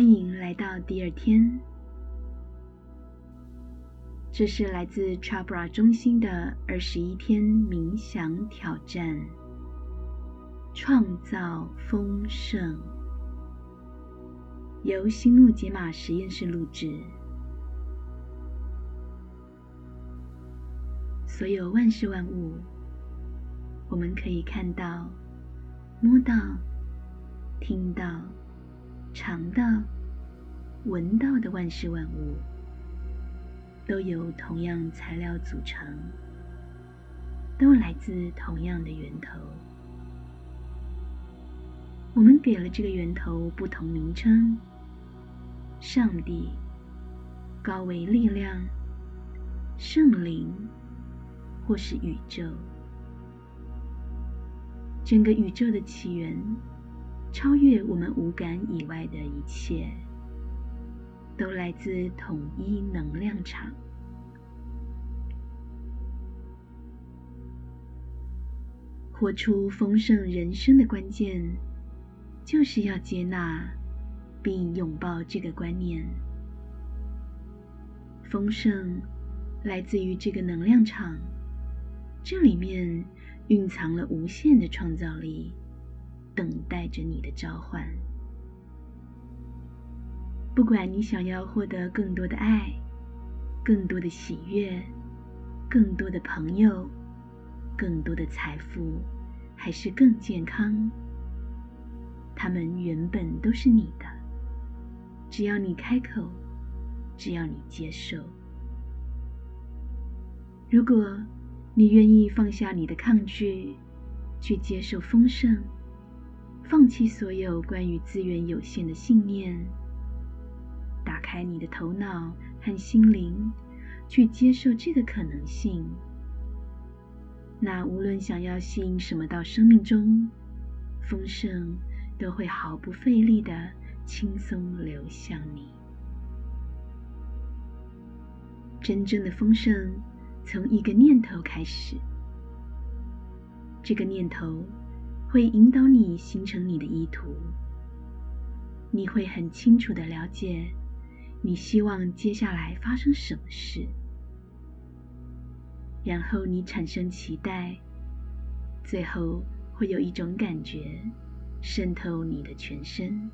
欢迎来到第二天。这是来自 Chabra 中心的二十一天冥想挑战，创造丰盛，由星路解码实验室录制。所有万事万物，我们可以看到、摸到、听到。尝到、闻到的万事万物，都由同样材料组成，都来自同样的源头。我们给了这个源头不同名称：上帝、高维力量、圣灵，或是宇宙。整个宇宙的起源。超越我们五感以外的一切，都来自统一能量场。活出丰盛人生的关键，就是要接纳并拥抱这个观念：丰盛来自于这个能量场，这里面蕴藏了无限的创造力。等待着你的召唤。不管你想要获得更多的爱、更多的喜悦、更多的朋友、更多的财富，还是更健康，他们原本都是你的。只要你开口，只要你接受。如果你愿意放下你的抗拒，去接受丰盛。放弃所有关于资源有限的信念，打开你的头脑和心灵，去接受这个可能性。那无论想要吸引什么到生命中，丰盛都会毫不费力的轻松流向你。真正的丰盛从一个念头开始，这个念头。会引导你形成你的意图，你会很清楚的了解你希望接下来发生什么事，然后你产生期待，最后会有一种感觉渗透你的全身，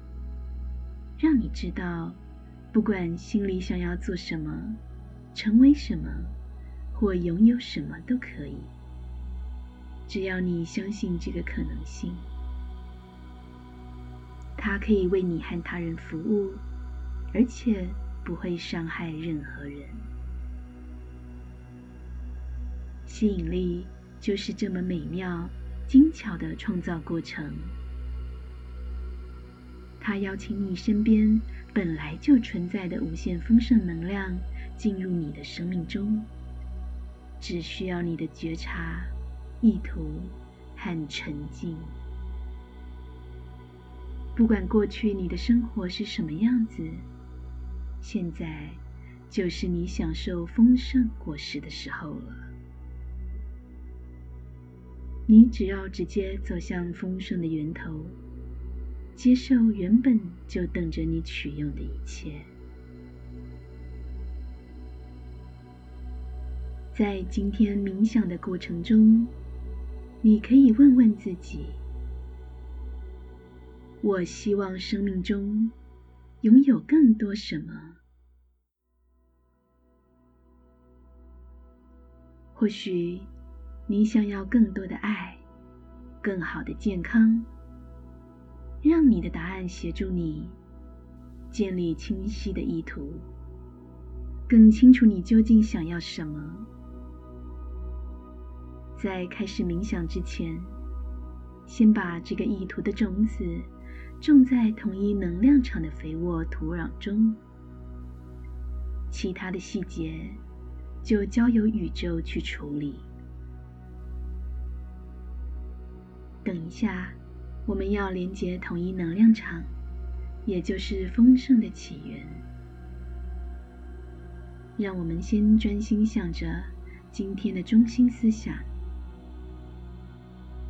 让你知道，不管心里想要做什么、成为什么或拥有什么都可以。只要你相信这个可能性，它可以为你和他人服务，而且不会伤害任何人。吸引力就是这么美妙、精巧的创造过程。它邀请你身边本来就存在的无限丰盛能量进入你的生命中，只需要你的觉察。意图和沉静。不管过去你的生活是什么样子，现在就是你享受丰盛果实的时候了。你只要直接走向丰盛的源头，接受原本就等着你取用的一切。在今天冥想的过程中。你可以问问自己：我希望生命中拥有更多什么？或许你想要更多的爱，更好的健康。让你的答案协助你建立清晰的意图，更清楚你究竟想要什么。在开始冥想之前，先把这个意图的种子种在同一能量场的肥沃土壤中，其他的细节就交由宇宙去处理。等一下，我们要连接统一能量场，也就是丰盛的起源。让我们先专心想着今天的中心思想。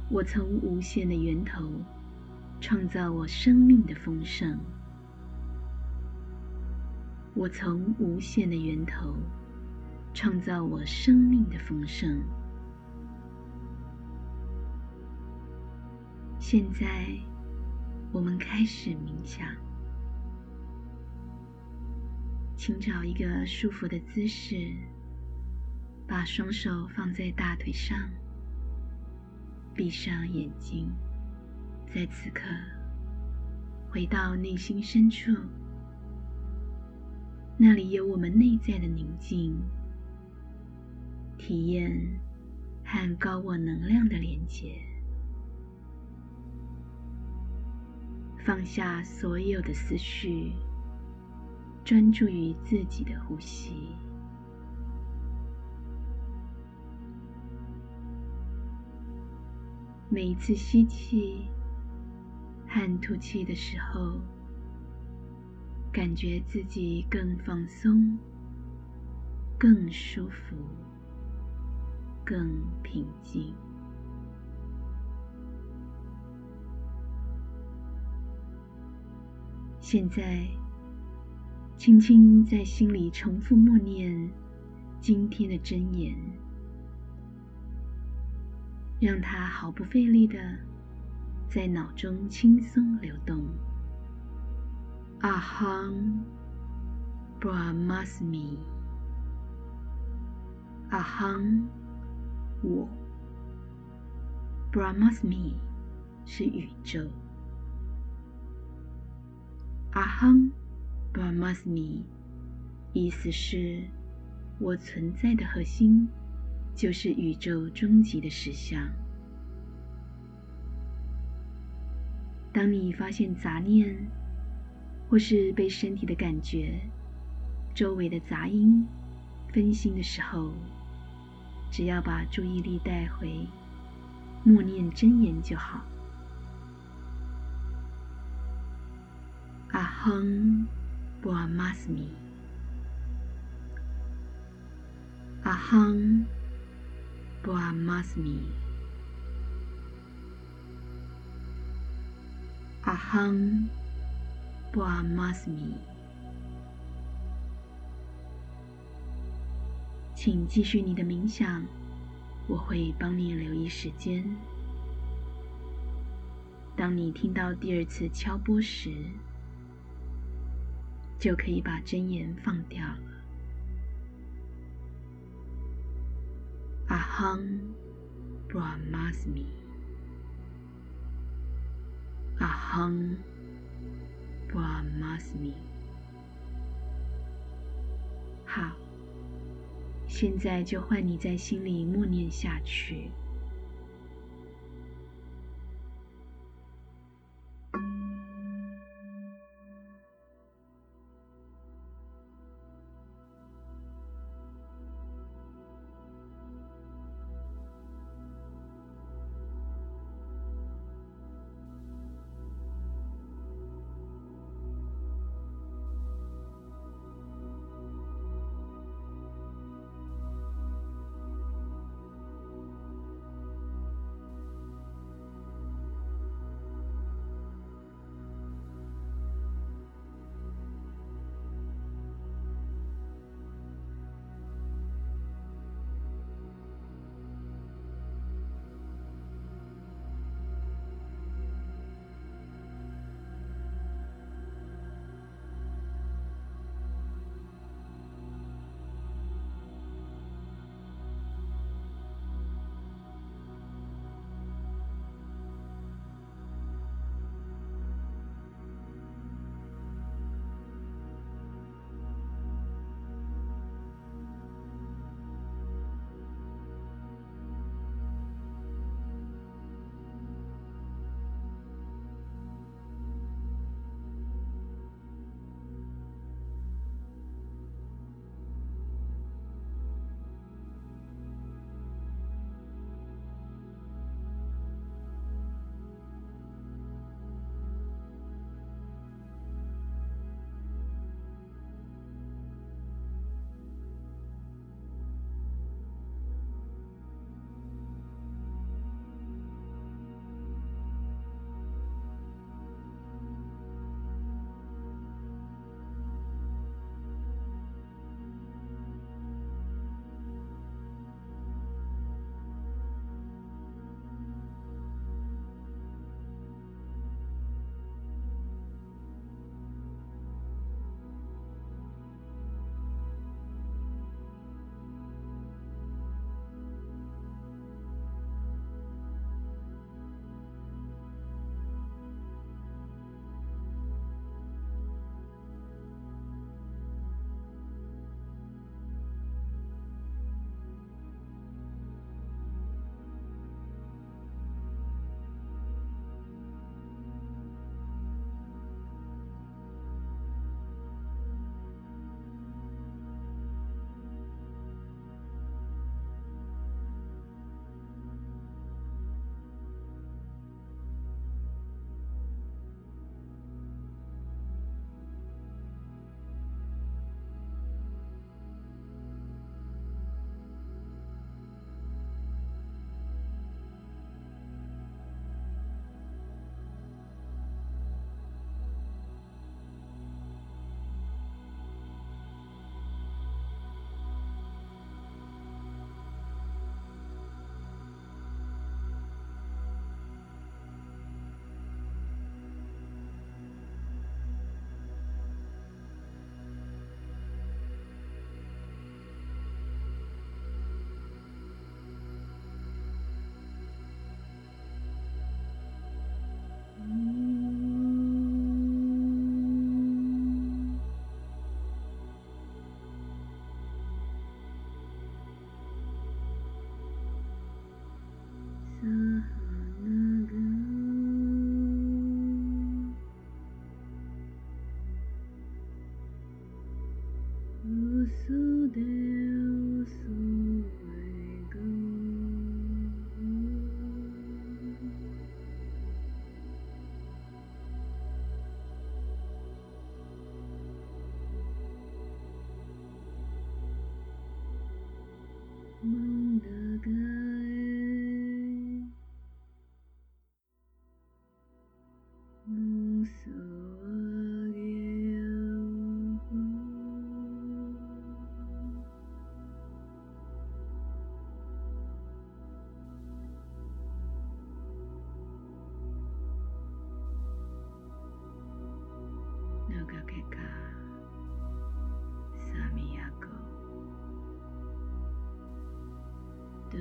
我从无限的源头创造我生命的丰盛。我从无限的源头创造我生命的丰盛。现在，我们开始冥想，请找一个舒服的姿势，把双手放在大腿上，闭上眼睛，在此刻回到内心深处。那里有我们内在的宁静，体验和高我能量的连接，放下所有的思绪，专注于自己的呼吸。每一次吸气和吐气的时候。感觉自己更放松、更舒服、更平静。现在，轻轻在心里重复默念今天的真言，让它毫不费力的在脑中轻松流动。aha Brahmasmi。aha 我。Brahmasmi 是宇宙。aha Brahmasmi 意思是，我存在的核心就是宇宙终极的实相。当你发现杂念，或是被身体的感觉、周围的杂音分心的时候，只要把注意力带回默念真言就好。阿亨波阿玛斯米，阿亨布阿玛斯米，阿亨。布阿玛斯米，请继续你的冥想，我会帮你留意时间。当你听到第二次敲钵时，就可以把真言放掉了。Aham Brahmasmi. Aham Brahmasmi. 好，现在就换你在心里默念下去。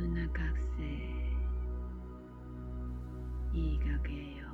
な学生。いい加減よ。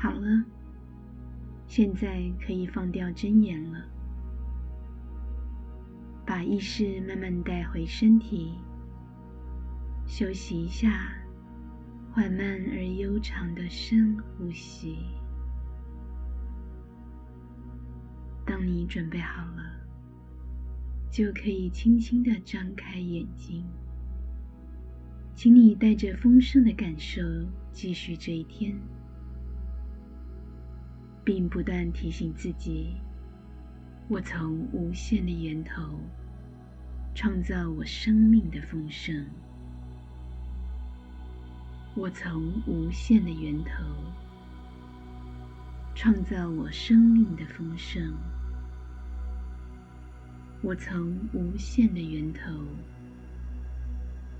好了，现在可以放掉真言了，把意识慢慢带回身体，休息一下，缓慢而悠长的深呼吸。当你准备好了，就可以轻轻的张开眼睛，请你带着丰盛的感受继续这一天。并不断提醒自己：我从无限的源头创造我生命的丰盛。我从无限的源头创造我生命的丰盛。我从无限的源头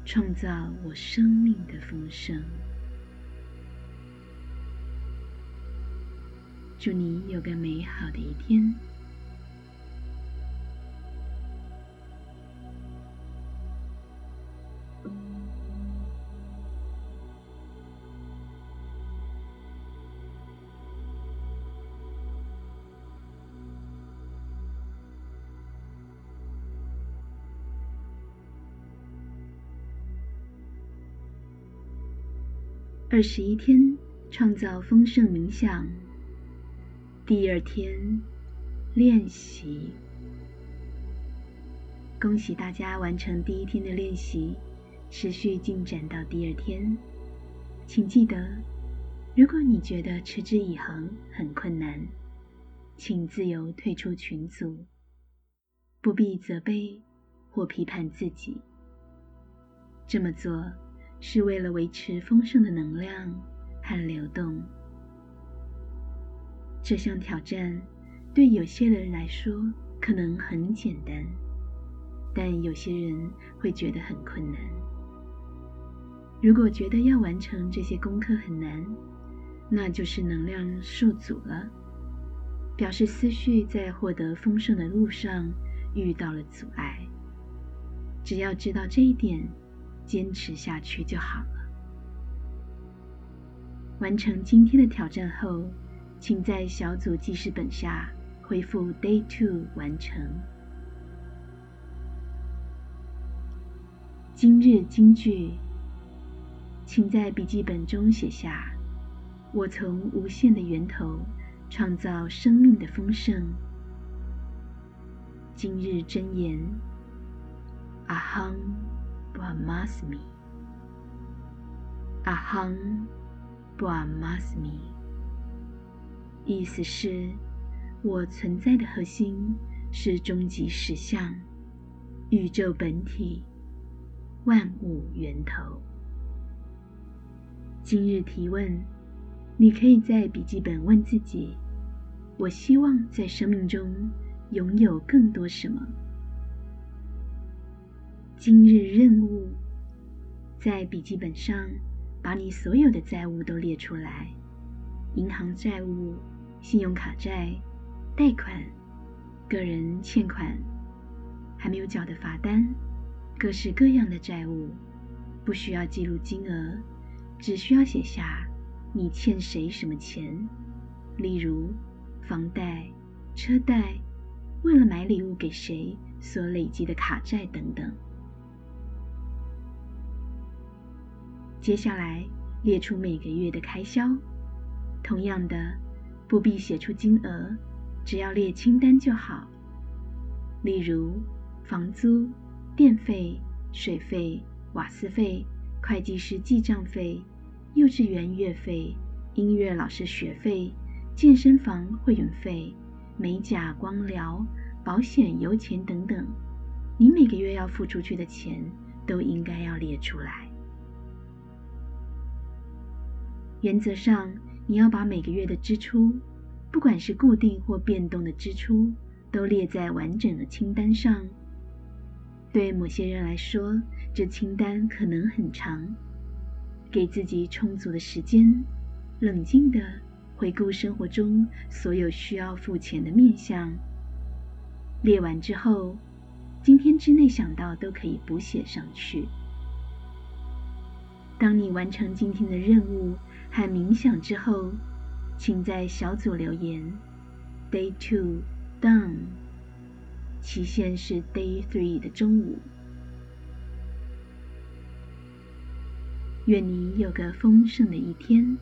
创造我生命的丰盛。祝你有个美好的一天。二十一天，创造丰盛冥想。第二天练习，恭喜大家完成第一天的练习，持续进展到第二天。请记得，如果你觉得持之以恒很困难，请自由退出群组，不必责备或批判自己。这么做是为了维持丰盛的能量和流动。这项挑战对有些人来说可能很简单，但有些人会觉得很困难。如果觉得要完成这些功课很难，那就是能量受阻了，表示思绪在获得丰盛的路上遇到了阻碍。只要知道这一点，坚持下去就好了。完成今天的挑战后。请在小组记事本下回复 Day Two 完成。今日金句，请在笔记本中写下：我从无限的源头创造生命的丰盛。今日真言：Aham Brahmasmi，Aham b r a m a s m i。意思是，我存在的核心是终极实相，宇宙本体，万物源头。今日提问，你可以在笔记本问自己：我希望在生命中拥有更多什么？今日任务，在笔记本上把你所有的债务都列出来：银行债务、信用卡债、贷款、个人欠款、还没有缴的罚单、各式各样的债务，不需要记录金额，只需要写下你欠谁什么钱，例如房贷、车贷、为了买礼物给谁所累积的卡债等等。接下来列出每个月的开销，同样的，不必写出金额，只要列清单就好。例如，房租、电费、水费、瓦斯费、会计师记账费、幼稚园月费、音乐老师学费、健身房会员费、美甲光疗、保险油钱等等，你每个月要付出去的钱都应该要列出来。原则上，你要把每个月的支出，不管是固定或变动的支出，都列在完整的清单上。对某些人来说，这清单可能很长。给自己充足的时间，冷静地回顾生活中所有需要付钱的面相。列完之后，今天之内想到都可以补写上去。当你完成今天的任务。看冥想之后，请在小组留言。Day two done，期限是 Day three 的中午。愿你有个丰盛的一天。